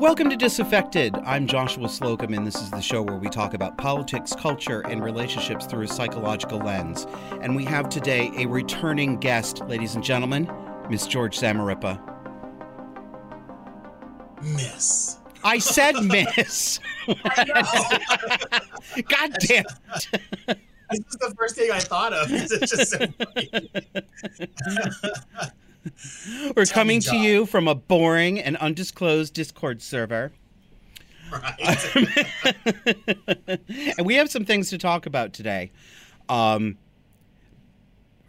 Welcome to Disaffected. I'm Joshua Slocum, and this is the show where we talk about politics, culture, and relationships through a psychological lens. And we have today a returning guest, ladies and gentlemen, Miss George Zamarripa. Miss. I said miss. God damn it. This is the first thing I thought of. It's just so funny. We're Tell coming to you from a boring and undisclosed Discord server. Right. and we have some things to talk about today um,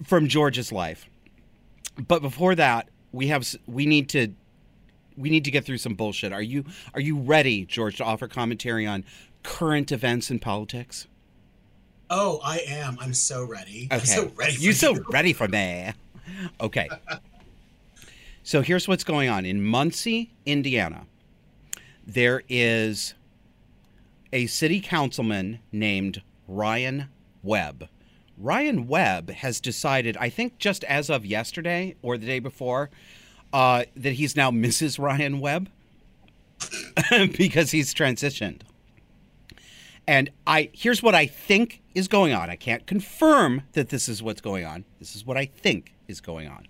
from George's life. But before that, we have we need to we need to get through some bullshit. Are you are you ready, George, to offer commentary on current events in politics? Oh, I am. I'm so ready. I'm Okay, so ready. For you so you. ready for me? Okay. So here's what's going on in Muncie, Indiana. There is a city councilman named Ryan Webb. Ryan Webb has decided, I think just as of yesterday or the day before, uh, that he's now Mrs. Ryan Webb because he's transitioned. And I here's what I think is going on. I can't confirm that this is what's going on. This is what I think is going on.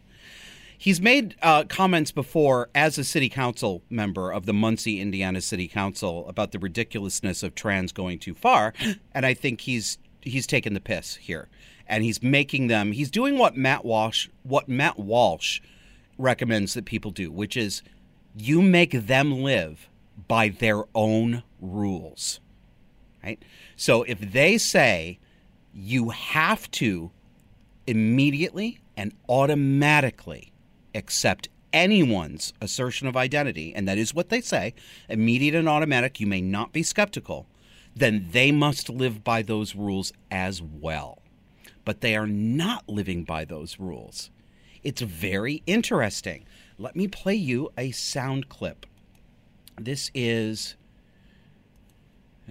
He's made uh, comments before as a city council member of the Muncie, Indiana City Council about the ridiculousness of trans going too far, and I think he's he's taken the piss here, and he's making them. He's doing what Matt Walsh what Matt Walsh recommends that people do, which is you make them live by their own rules right? So if they say you have to immediately and automatically accept anyone's assertion of identity, and that is what they say, immediate and automatic, you may not be skeptical, then they must live by those rules as well. But they are not living by those rules. It's very interesting. Let me play you a sound clip. This is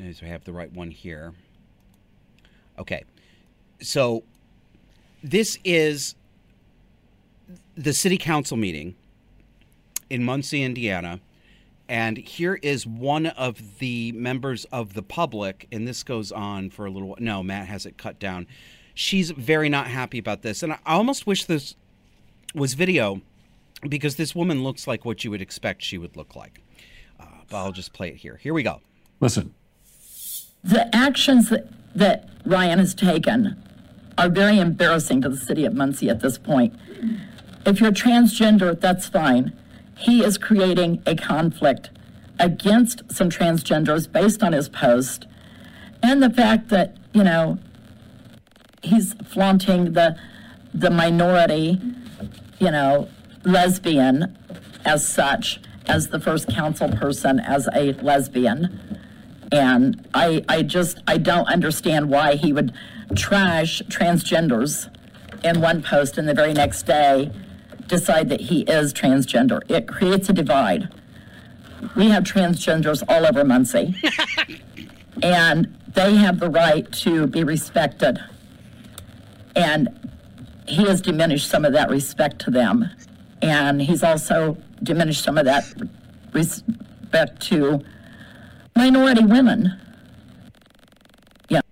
as I have the right one here. Okay. So this is the city council meeting in Muncie, Indiana. And here is one of the members of the public, and this goes on for a little while. No, Matt has it cut down. She's very not happy about this. And I almost wish this was video because this woman looks like what you would expect she would look like. Uh, but I'll just play it here. Here we go. Listen, The actions that, that Ryan has taken are very embarrassing to the city of Muncie at this point. If you're transgender, that's fine. He is creating a conflict against some transgenders based on his post and the fact that, you know, he's flaunting the the minority, you know, lesbian as such, as the first council person as a lesbian. And I, I just, I don't understand why he would trash transgenders in one post and the very next day decide that he is transgender. It creates a divide. We have transgenders all over Muncie. and they have the right to be respected. And he has diminished some of that respect to them. And he's also diminished some of that respect to minority women. Yeah.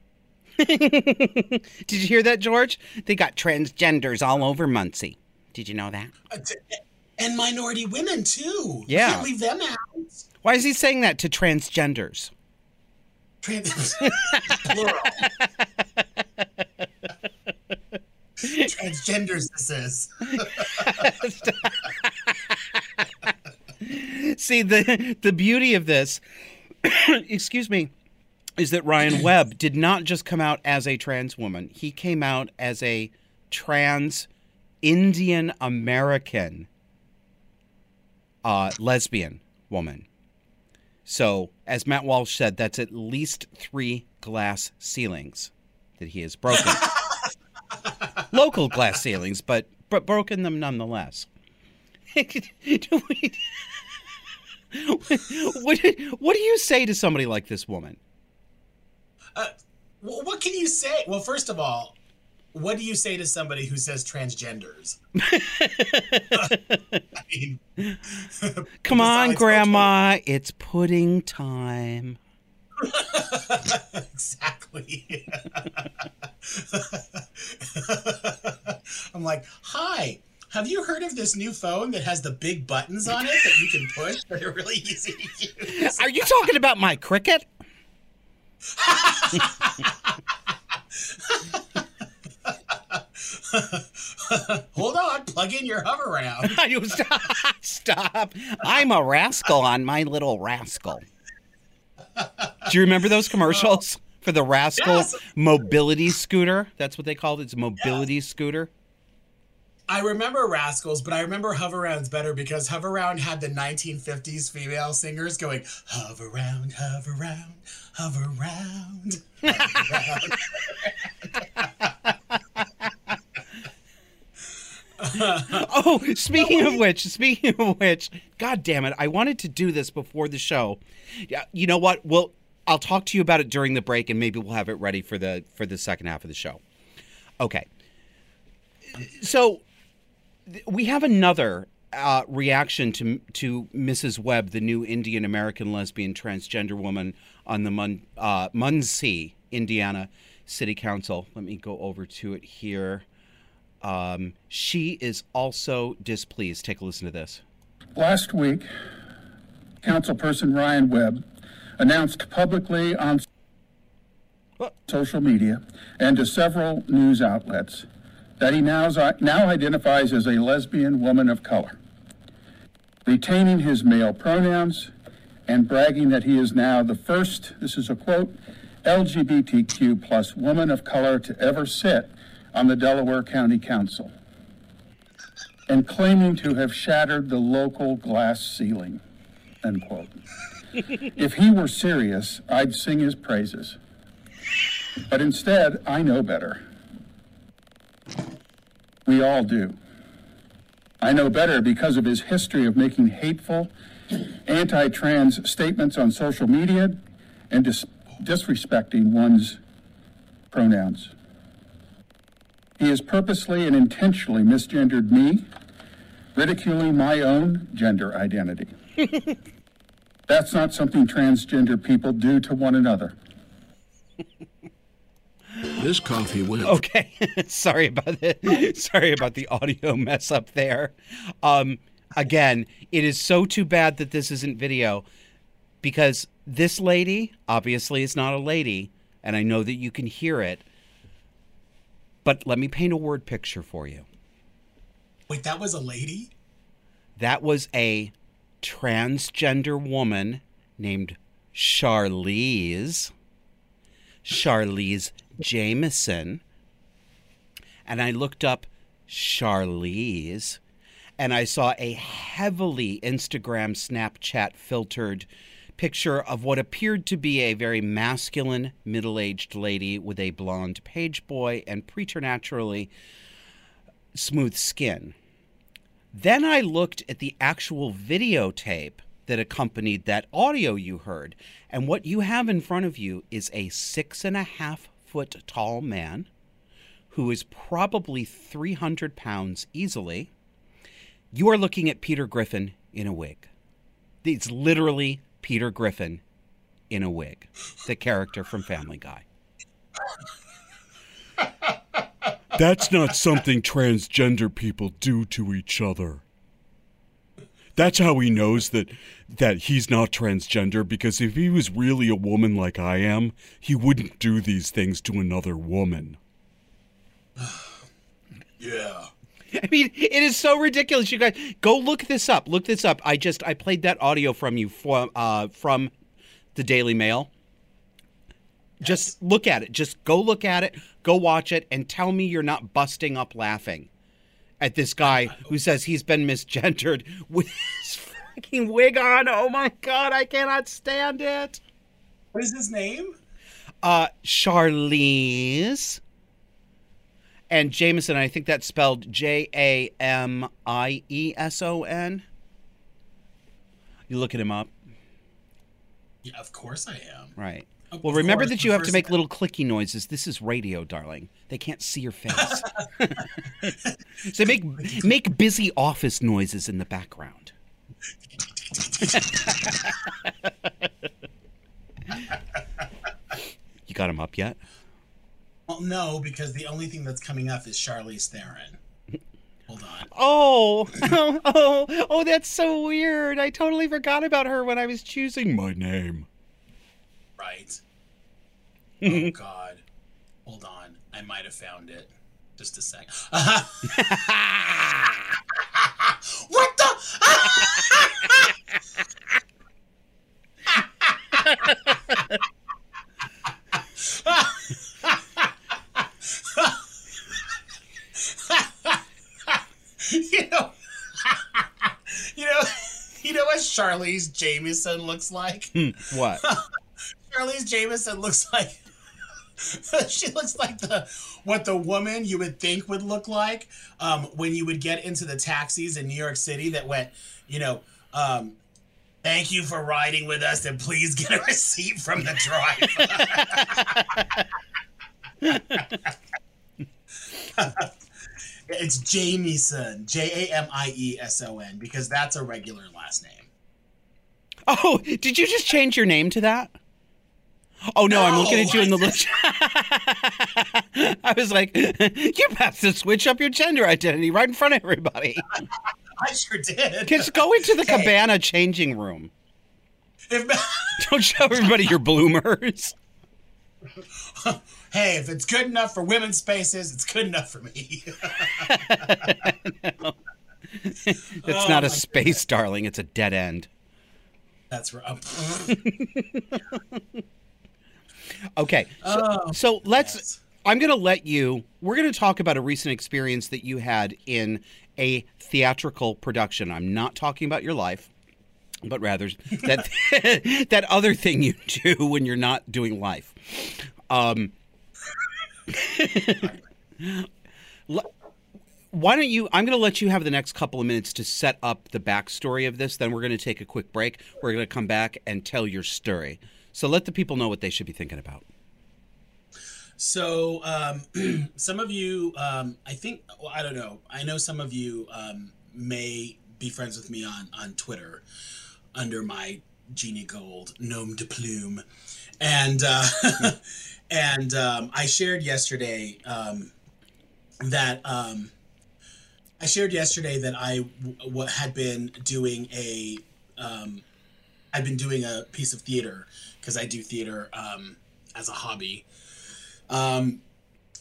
Did you hear that, George? They got transgenders all over Muncie. Did you know that? Uh, and minority women too. Yeah. Can't leave them out. Why is he saying that to transgenders? Trans- plural. Transgenders. This is. See, the the beauty of this, excuse me, is that Ryan Webb did not just come out as a trans woman. He came out as a trans Indian American uh, lesbian woman. So, as Matt Walsh said, that's at least three glass ceilings that he has broken. Local glass ceilings, but but broken them nonetheless. Do we- what, what do you say to somebody like this woman? Wh- What can you say? Well, first of all, what do you say to somebody who says transgenders? mean, Come on, Grandma, it's pudding time. exactly. I'm like, hi. Have you heard of this new phone that has the big buttons on it that you can push that are really easy to use? Are you talking about my cricket? Hold on, plug in your hover round. you stop, stop. I'm a rascal on my little rascal. Do you remember those commercials for the rascal Yes. mobility scooter? That's what they called it. It's a mobility scooter. I remember Rascals, but I remember Hover Rounds better because Hover Round had the 1950s female singers going, Hover round, hover round, hover round. Hover round. Oh, speaking of which, speaking of which, God damn it! I wanted to do this before the show. Yeah, you know what? Well, I'll talk to you about it during the break, and maybe we'll have it ready for the for the second half of the show. Okay. So th- we have another uh, reaction to to Mrs. Webb, the new Indian American lesbian transgender woman on the Mun, uh, Muncie, Indiana City Council. Let me go over to it here. Um, she is also displeased. Take a listen to this. Last week, Councilperson Ryan Webb announced publicly on What? social media and to several news outlets that he now, now identifies as a lesbian woman of color, retaining his male pronouns and bragging that he is now the first, this is a quote, LGBTQ plus woman of color to ever sit on the Delaware County Council and claiming to have shattered the local glass ceiling, end quote. if he were serious, I'd sing his praises. But instead, I know better. We all do. I know better because of his history of making hateful, anti trans statements on social media and dis- disrespecting one's pronouns. He has purposely and intentionally misgendered me, ridiculing my own gender identity. That's not something transgender people do to one another. This coffee went Okay, sorry about the sorry about the audio mess up there. Um, again, it is so too bad that this isn't video because this lady obviously is not a lady, and I know that you can hear it. But let me paint a word picture for you. Wait, that was a lady? That was a transgender woman named Charlize. Charlize Jamieson. And I looked up Charlize and I saw a heavily Instagram Snapchat filtered picture of what appeared to be a very masculine middle aged lady with a blonde page boy and preternaturally smooth skin. Then I looked at the actual videotape that accompanied that audio you heard. And what you have in front of you is a six and a half foot tall man who is probably 300 pounds easily. You are looking at Peter Griffin in a wig. It's literally Peter Griffin in a wig, the character from Family Guy. That's not something transgender people do to each other. That's how he knows that that he's not transgender because if he was really a woman like I am, he wouldn't do these things to another woman. Yeah. I mean, it is so ridiculous. You guys go look this up. Look this up. I just I played that audio from you from uh, from the Daily Mail. Just look at it. Just go look at it. Go watch it and tell me you're not busting up laughing at this guy who says he's been misgendered with his fucking wig on. Oh my god, I cannot stand it. What is his name? Uh, Charlize and Jamieson. I think that's spelled J A M I E S O N. You looking him up, Yeah, of course I am. right? Of Well, remember course, that you have to make little clicky noises. This is radio, darling. They can't see your face. So make make busy office noises in the background. you got him up yet? Well, no, because the only thing that's coming up is Charlize Theron. Hold on. Oh, oh, oh, oh, that's so weird. I totally forgot about her when I was choosing my name. Right. oh God. Hold on. I might have found it. Just a sec. what the? you know, you know, you know what Charlize Jamieson looks like. What? Charlize Jamieson looks like she looks like the what the woman you would think would look like um, when you would get into the taxis in New York City that went, you know, um, thank you for riding with us and please get a receipt from the driver. it's Jamieson, J A M I E S O N, because that's a regular last name. Oh, did you just change your name to that? Oh no, I'm looking at you in the list. I was like, you have to switch up your gender identity right in front of everybody. I sure did. Just go into the Hey. cabana changing room. If, Don't show everybody your bloomers. hey, if it's good enough for women's spaces, it's good enough for me. It's Oh, not a space, darling. It's a dead end. That's right. Okay. So, Oh, so let's. yes. I'm going to let you. We're going to talk about a recent experience that you had in a theatrical production. I'm not talking about your life, but rather that that other thing you do when you're not doing life. Um, why don't you? I'm going to let you have the next couple of minutes to set up the backstory of this. Then we're going to take a quick break. We're going to come back and tell your story. So let the people know what they should be thinking about. So, um, some of you, um, I think, well, I don't know. I know some of you um, may be friends with me on on Twitter under my Genie Gold nom de plume, and uh, and um, I shared yesterday um, that um, I shared yesterday that I w- had been doing a um, I'd been doing a piece of theater because I do theater um, as a hobby. Um,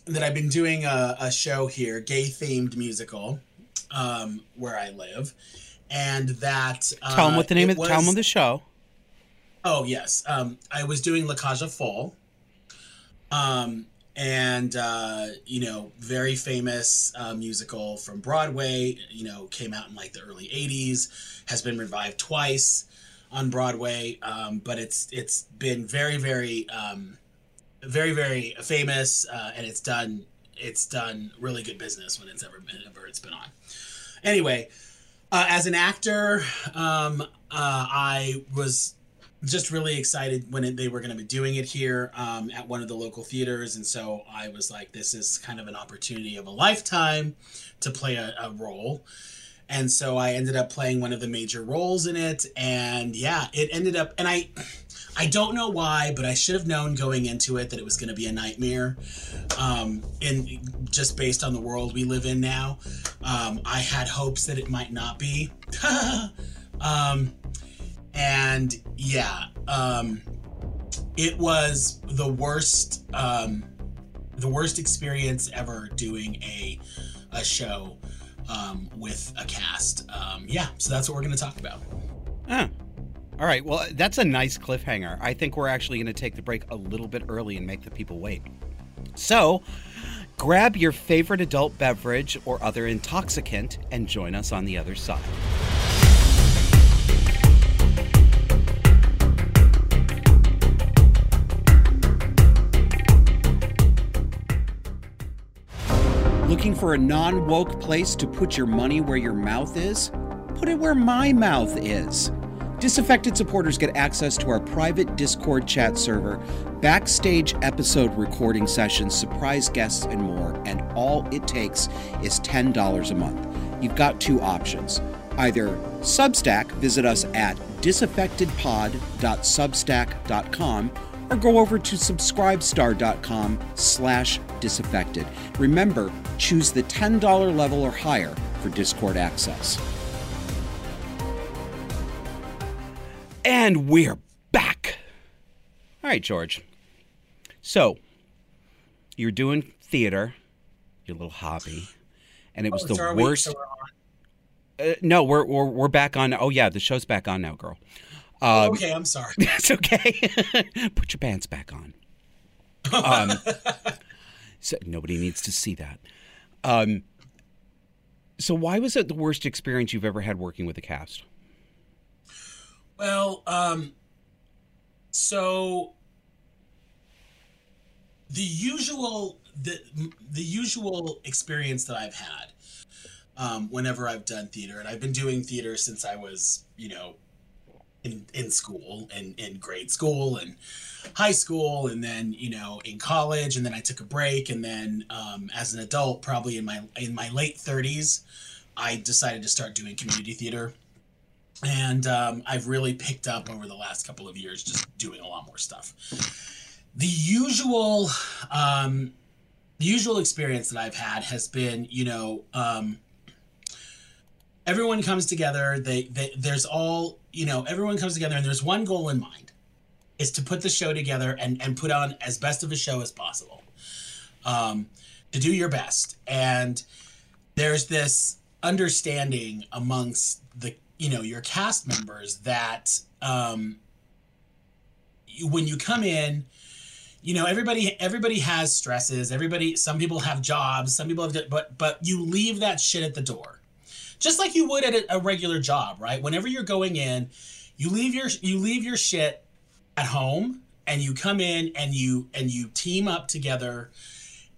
that I've been doing a, a show here, gay themed musical, um, where I live, and that uh, Tell them what the name it of tell them the show. Oh yes, um, I was doing La aux Folles, um, and uh, you know, very famous uh, musical from Broadway. You know, came out in like the early '80s, has been revived twice on Broadway, um, but it's it's been very very um, very very famous, uh, and it's done it's done really good business when it's ever been ever it's been on. Anyway, uh, as an actor, um, uh, I was just really excited when it, they were going to be doing it here um, at one of the local theaters, and so I was like, "This is kind of an opportunity of a lifetime to play a, a role." And so I ended up playing one of the major roles in it, and yeah, it ended up. And I, I don't know why, but I should have known going into it that it was going to be a nightmare. Um, in just based on the world we live in now, um, I had hopes that it might not be. um, and yeah, um, it was the worst, um, the worst experience ever doing a a show um, with a cast. Um, yeah, so that's what we're going to talk about. Ah. All right. Well, that's a nice cliffhanger. I think we're actually going to take the break a little bit early and make the people wait. So, grab your favorite adult beverage or other intoxicant and join us on the other side. Looking for a non woke place to put your money where your mouth is? Put it where my mouth is. Disaffected supporters get access to our private Discord chat server, backstage episode recording sessions, surprise guests, and more. And all it takes is $10 a month. You've got two options. Either Substack, visit us at disaffectedpod.substack.com, or go over to subscribestar.com slash disaffected. Remember, choose the $10 level or higher for Discord access. And we're back. All right, George. So, you're doing theater, your little hobby, and it was Oh, the so are we- worst. so we're on. Uh, no, we're, we're we're back on. Oh yeah, the show's back on now, girl. Um, okay, I'm sorry. That's okay. Put your pants back on. Um, so nobody needs to see that. Um, so why was it the worst experience you've ever had working with a cast? Well, um, so the usual the the usual experience that I've had um, whenever I've done theater, and I've been doing theater since I was, you know, in in school and in grade school and high school, and then you know in college, and then I took a break, and then um, as an adult, probably in my in my late thirties, I decided to start doing community theater and um, I've really picked up over the last couple of years just doing a lot more stuff. The usual, um, the usual experience that I've had has been, you know, um, everyone comes together. They, they, there's all, you know, everyone comes together, and there's one goal in mind, is to put the show together and and put on as best of a show as possible, um, to do your best. And there's this understanding amongst the you know your cast members that um you, when you come in you know everybody everybody has stresses everybody some people have jobs some people have but but you leave that shit at the door just like you would at a, a regular job right? Whenever you're going in you leave your you leave your shit at home and you come in and you and you team up together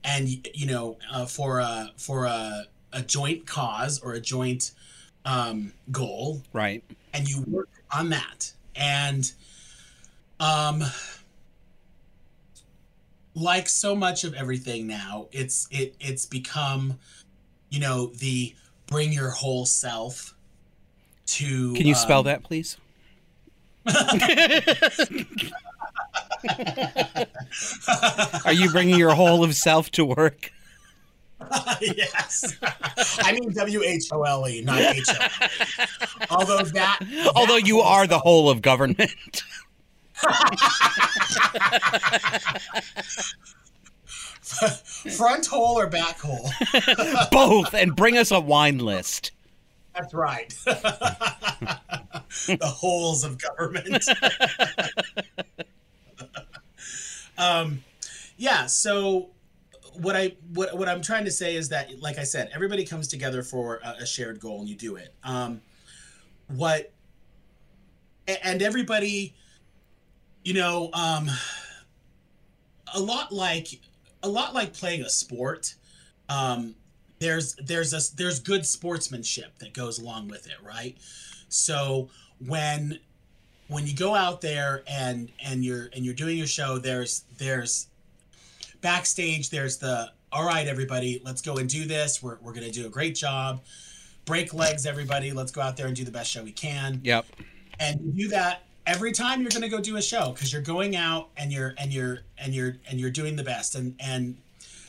and you know uh, for a for a, a joint cause or a joint um, goal. Right. and you work on that. And um like so much of everything now it's it it's become you know the bring your whole self to Can you spell um, that, please? Are you bringing your whole of self to work? yes i mean w-h-o-l-e not h-o-l-e although that Although you are the whole of government. front hole or back hole Both, and bring us a wine list. That's right. the holes of government. um, yeah. So what I what what I'm trying to say is that, like I said, everybody comes together for a, a shared goal, and you do it. Um, what and everybody, you know, um, a lot like a lot like playing a sport. Um, there's there's a there's good sportsmanship that goes along with it right so when when you go out there and and you're and you're doing your show there's there's backstage there's the all right everybody let's go and do this we're, we're gonna do a great job break legs everybody let's go out there and do the best show we can Yep. and you do that every time you're going to go do a show because you're going out and you're and you're and you're and you're doing the best and and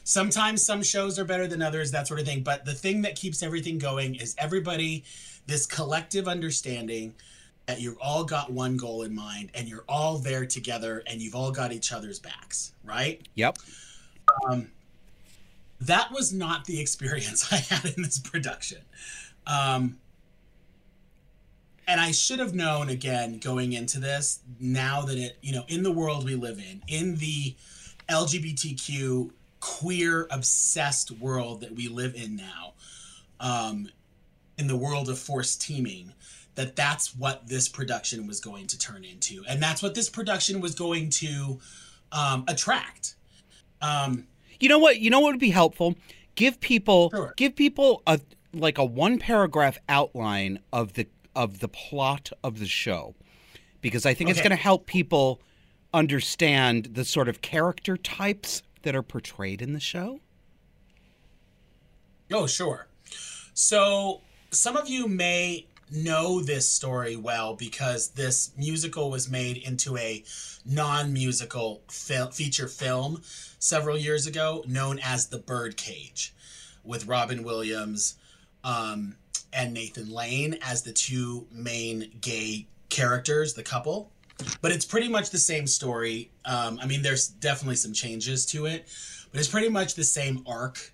sometimes some shows are better than others that sort of thing but the thing that keeps everything going is everybody this collective understanding that you've all got one goal in mind and you're all there together and you've all got each other's backs right Yep. that was not the experience I had in this production. Um, and I should have known again going into this now that it, you know, in the world we live in, in the LGBTQ queer obsessed world that we live in now, um, in the world of forced teaming, that that's what this production was going to turn into. And that's what this production was going to um, attract. Um, You know what? You know what would be helpful? Give people Sure. give people a like a one paragraph outline of the of the plot of the show because I think it's going to help people understand the sort of character types that are portrayed in the show. Oh, sure. So, some of you may know this story well because this musical was made into a non musical fil- feature film several years ago known as The Birdcage with Robin Williams um, and Nathan Lane as the two main gay characters, the couple. But it's pretty much the same story. Um, I mean, there's definitely some changes to it, but it's pretty much the same arc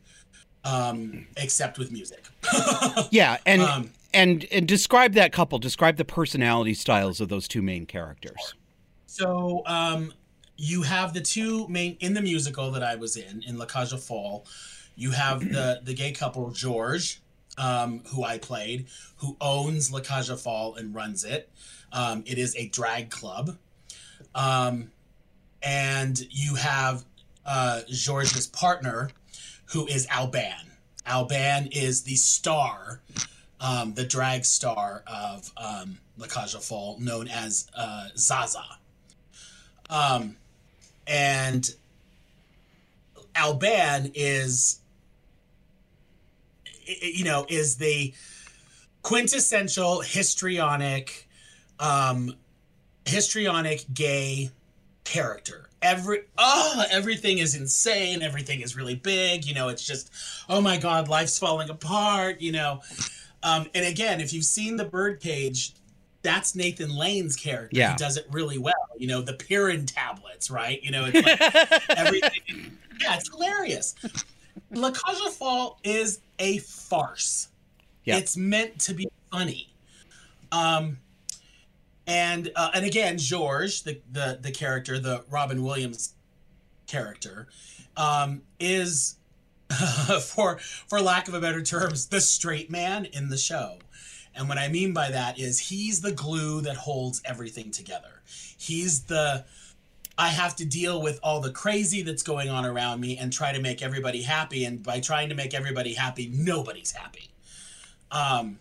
um, except with music. Yeah, and Um, and and describe that couple. Describe the personality styles of those two main characters. so um, you have the two main in the musical that I was in in La Cage aux Folles. You have the the gay couple George, um, who I played, who owns La aux Folles and runs it. Um, it is a drag club, um, and you have uh, George's partner, who is Albin. Albin is the star um, the drag star of um, La aux Folles, known as uh, Zaza. Um, and Albin is, you know, is the quintessential histrionic, um, histrionic gay character. Every oh, everything is insane. Everything is really big. You know, it's just, oh my god, life's falling apart. You know, um, and again, if you've seen the Birdcage, that's Nathan Lane's character. Yeah. He does it really well. You know, the Pirin tablets, right? You know, it's like everything. Yeah, it's hilarious. La Cage aux Folles is a farce. Yeah. It's meant to be funny. Um, and uh, and again, George, the, the the character, the Robin Williams character, um, is for for lack of a better terms, the straight man in the show. And what I mean by that is he's the glue that holds everything together. He's the I have to deal with all the crazy that's going on around me and try to make everybody happy. And by trying to make everybody happy, nobody's happy. Um,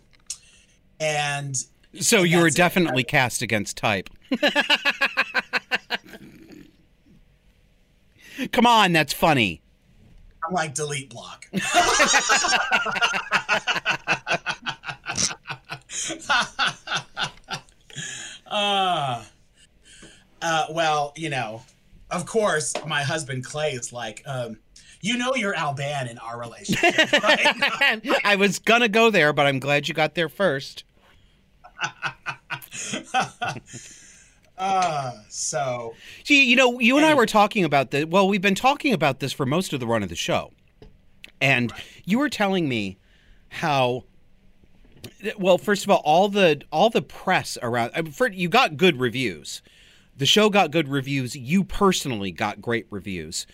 and So you were That's it. definitely cast against type. Come on, that's funny. I'm like delete block. uh, uh, well, you know, of course, my husband Clay is like, um, you know, you're Albin in our relationship, right? I was gonna go there, but I'm glad you got there first. uh, so See, you know, you and I were talking about the. Well, we've been talking about this for most of the run of the show, and you were telling me how. Well, first of all, all the all the press around. I for, you got good reviews. The show got good reviews. You personally got great reviews,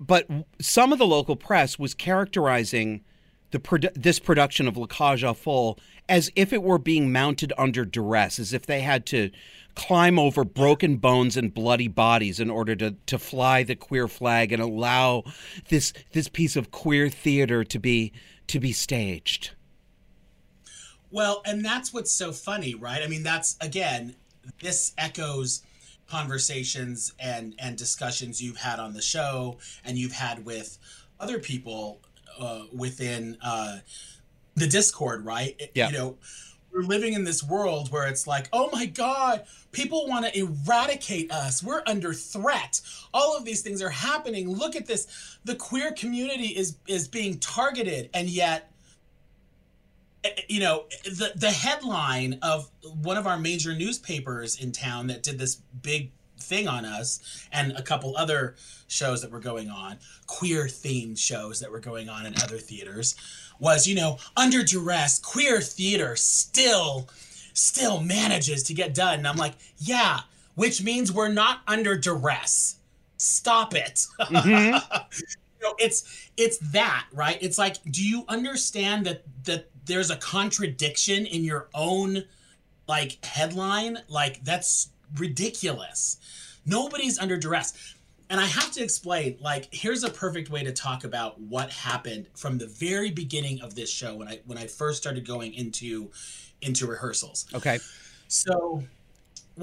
but some of the local press was characterizing the produ- this production of La Cage aux Folles as if it were being mounted under duress, as if they had to climb over broken bones and bloody bodies in order to, to fly the queer flag and allow this this piece of queer theater to be to be staged. Well, and that's what's so funny, right? I mean, that's again, this echoes conversations and and discussions you've had on the show and you've had with other people uh, within uh, the Discord, right? It- Yeah. You know, we're living in this world where it's like, oh my God, people want to eradicate us. We're under threat. All of these things are happening. Look at this. The queer community is is being targeted, and yet Eh, eh, you know the the headline of one of our major newspapers in town that did this big thing on us and a couple other shows that were going on queer themed shows that were going on in other theaters was you know under duress queer theater still still manages to get done. And i'm like yeah which means we're not under duress. Stop it. Mm-hmm. You know it's it's that right? It's like do you understand that that there's a contradiction in your own like headline like that's ridiculous nobody's under duress and I have to explain, like, here's a perfect way to talk about what happened from the very beginning of this show when I when I first started going into into rehearsals. Okay. So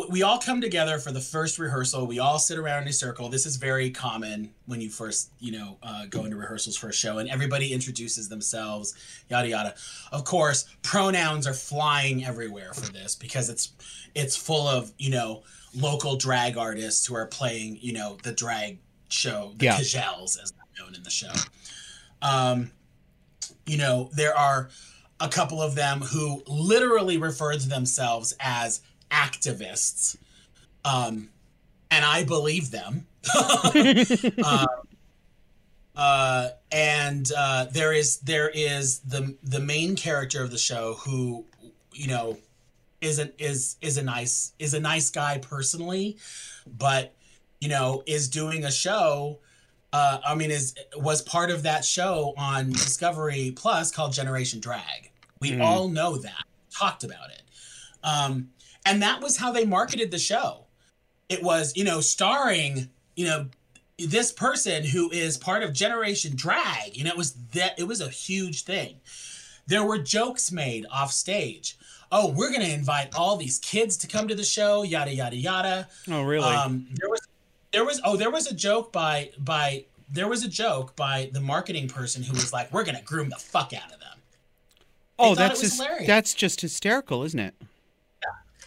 we all come together for the first rehearsal. We all sit around in a circle. This is very common when you first, you know, uh, go into rehearsals for a show, and everybody introduces themselves, yada yada. Of course, pronouns are flying everywhere for this because it's it's full of you know local drag artists who are playing, you know, the drag show, the Yeah. Cagelles, as they're known in the show. Um, you know, there are a couple of them who literally refer to themselves as activists. Um, and I believe them. uh, uh, and uh, there is there is the the main character of the show who, you know, isn't is is a nice is a nice guy personally, but you know is doing a show. Uh, I mean, is was part of that show on Discovery Plus called Generation Drag. We all know that. Talked about it, um, and that was how they marketed the show. It was you know starring you know this person who is part of Generation Drag. You know, it was that it was a huge thing. There were jokes made off stage. Oh, we're gonna invite all these kids to come to the show. Yada yada yada. Oh, really? Um, there was, there was, oh, there was a joke by by there was a joke by the marketing person who was like, "We're gonna groom the fuck out of them." oh, that's hys- hilarious. that's just hysterical, isn't it?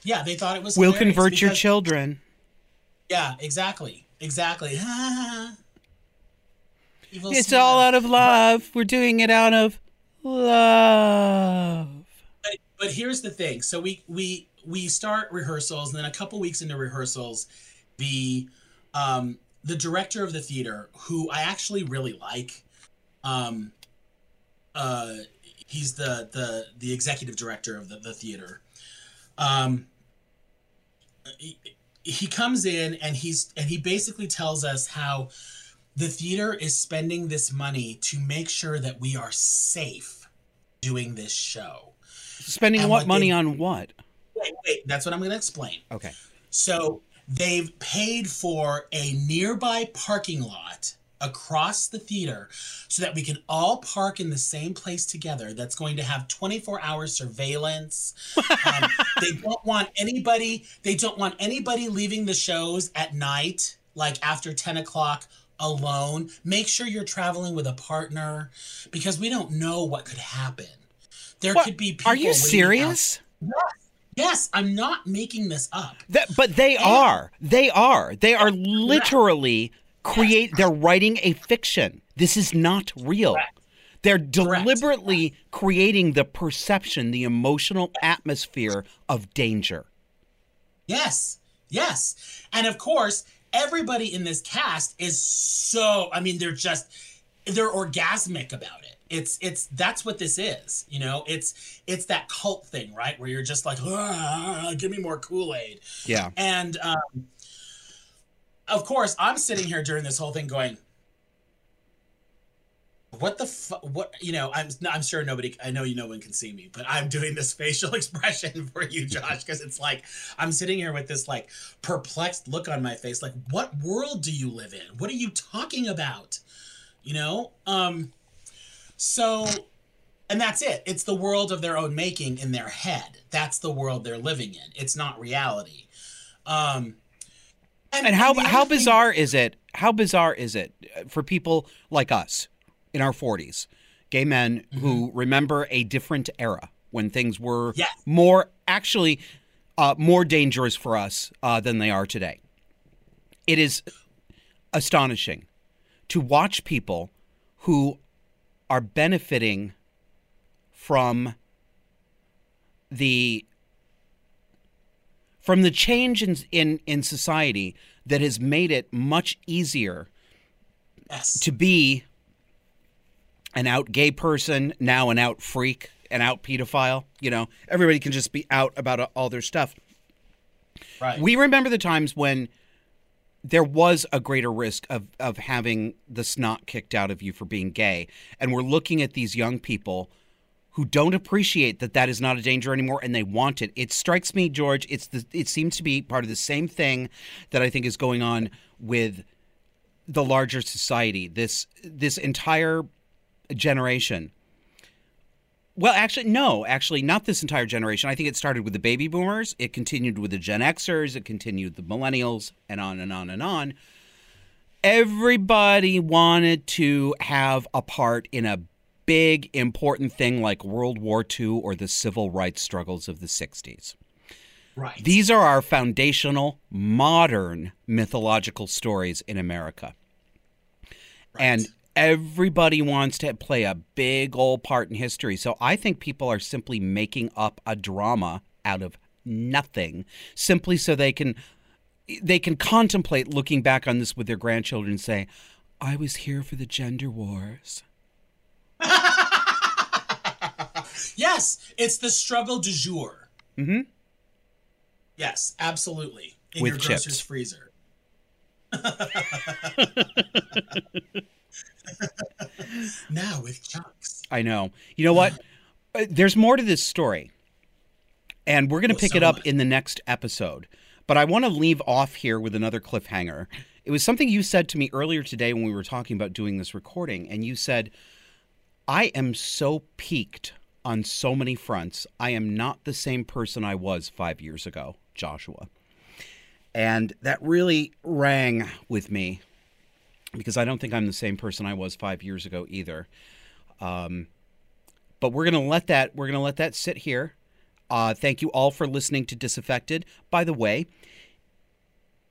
Yeah, they thought it was. We'll convert your children. Yeah, exactly, exactly. It's smile. all out of love. We're doing it out of love. but, but here's the thing so we we we start rehearsals and then a couple weeks into rehearsals the um the director of the theater who i actually really like um uh he's the the the executive director of the, the theater um he, comes in and he's and he basically tells us how the theater is spending this money to make sure that we are safe doing this show Spending what what money they- on what? Wait, wait, that's what I'm going to explain. Okay. So they've paid for a nearby parking lot across the theater so that we can all park in the same place together that's going to have 24 hour surveillance um, they don't want anybody they don't want anybody leaving the shows at night like after 10 o'clock alone make sure you're traveling with a partner because we don't know what could happen there What? could be people Are you serious? Yes, I'm not making this up. That, but they are. They are. They are literally create. They're writing a fiction. This is not real. Correct. They're deliberately creating the perception, the emotional atmosphere of danger. Yes, yes. And of course, everybody in this cast is so, I mean, they're just, they're orgasmic about it. It's, it's, that's what this is, you know? It's, it's that cult thing, right? Where you're just like, "Ah, give me more Kool Aid. Yeah. And, um, of course, I'm sitting here during this whole thing going, what the fu- what you know i'm i'm sure nobody i know you no one can see me but i'm doing this facial expression for you josh because it's like i'm sitting here with this like perplexed look on my face like what world do you live in? What are you talking about? You know um so and that's it. It's the world of their own making in their head. That's the world they're living in. It's not reality. Um And how the how other thing- bizarre is it? How bizarre is it for people like us in our 40s, gay men who remember a different era when things were Yes. more actually uh, more dangerous for us uh, than they are today? It is astonishing to watch people who are benefiting from the from the change in, in in society that has made it much easier yes to be an out gay person, now an out freak, an out pedophile. You know, everybody can just be out about all their stuff. right We remember the times when there was a greater risk of, of having the snot kicked out of you for being gay. And we're looking at these young people who don't appreciate that that is not a danger anymore and they want it. It strikes me, George, it's the, it seems to be part of the same thing that I think is going on with the larger society. This this entire generation. Well, actually, no, actually, not this entire generation. I think it started with the baby boomers. It continued with the Gen Xers. It continued with the millennials, and on and on and on. Everybody wanted to have a part in a big, important thing like World War II or the civil rights struggles of the 60s. Right. These are our foundational modern mythological stories in America. And everybody wants to play a big old part in history. So I think people are simply making up a drama out of nothing simply so they can they can contemplate looking back on this with their grandchildren and say, I was here for the gender wars. Yes, it's the struggle du jour. Mm-hmm. Yes, absolutely. In With your chips. grocer's freezer. now with chunks. I know. You know what? Uh, There's more to this story. And we're going to Well, pick so it up much. in the next episode. But I want to leave off here with another cliffhanger. It was something you said to me earlier today when we were talking about doing this recording. And you said, I am so peaked on so many fronts. I am not the same person I was five years ago, Joshua. And that really rang with me because I don't think I'm the same person I was five years ago either Um, but we're gonna let that we're gonna let that sit here. Uh, thank you all for listening to Disaffected. By the way,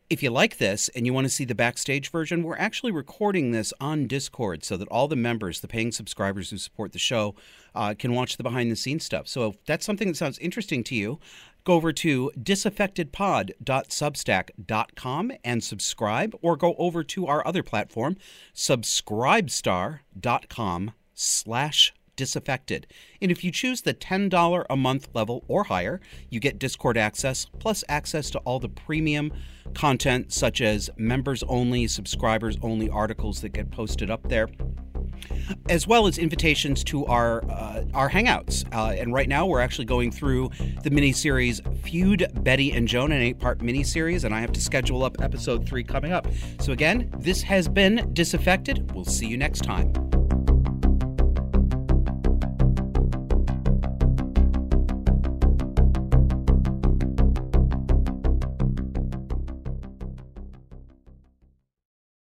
if you like this and you want to see the backstage version, we're actually recording this on Discord so that all the members, the paying subscribers who support the show, uh, can watch the behind the scenes stuff. So if that's something that sounds interesting to you, go over to disaffectedpod.substack.com and subscribe, or go over to our other platform, subscribestar.com slash disaffected. And if you choose the $10 a month level or higher, you get Discord access plus access to all the premium content such as members only, subscribers only articles that get posted up there as well as invitations to our uh, our hangouts. Uh, and right now, we're actually going through the mini series "Feud Bette and Joan," an eight-part mini series, and I have to schedule up episode three coming up. So again, this has been Disaffected. We'll see you next time.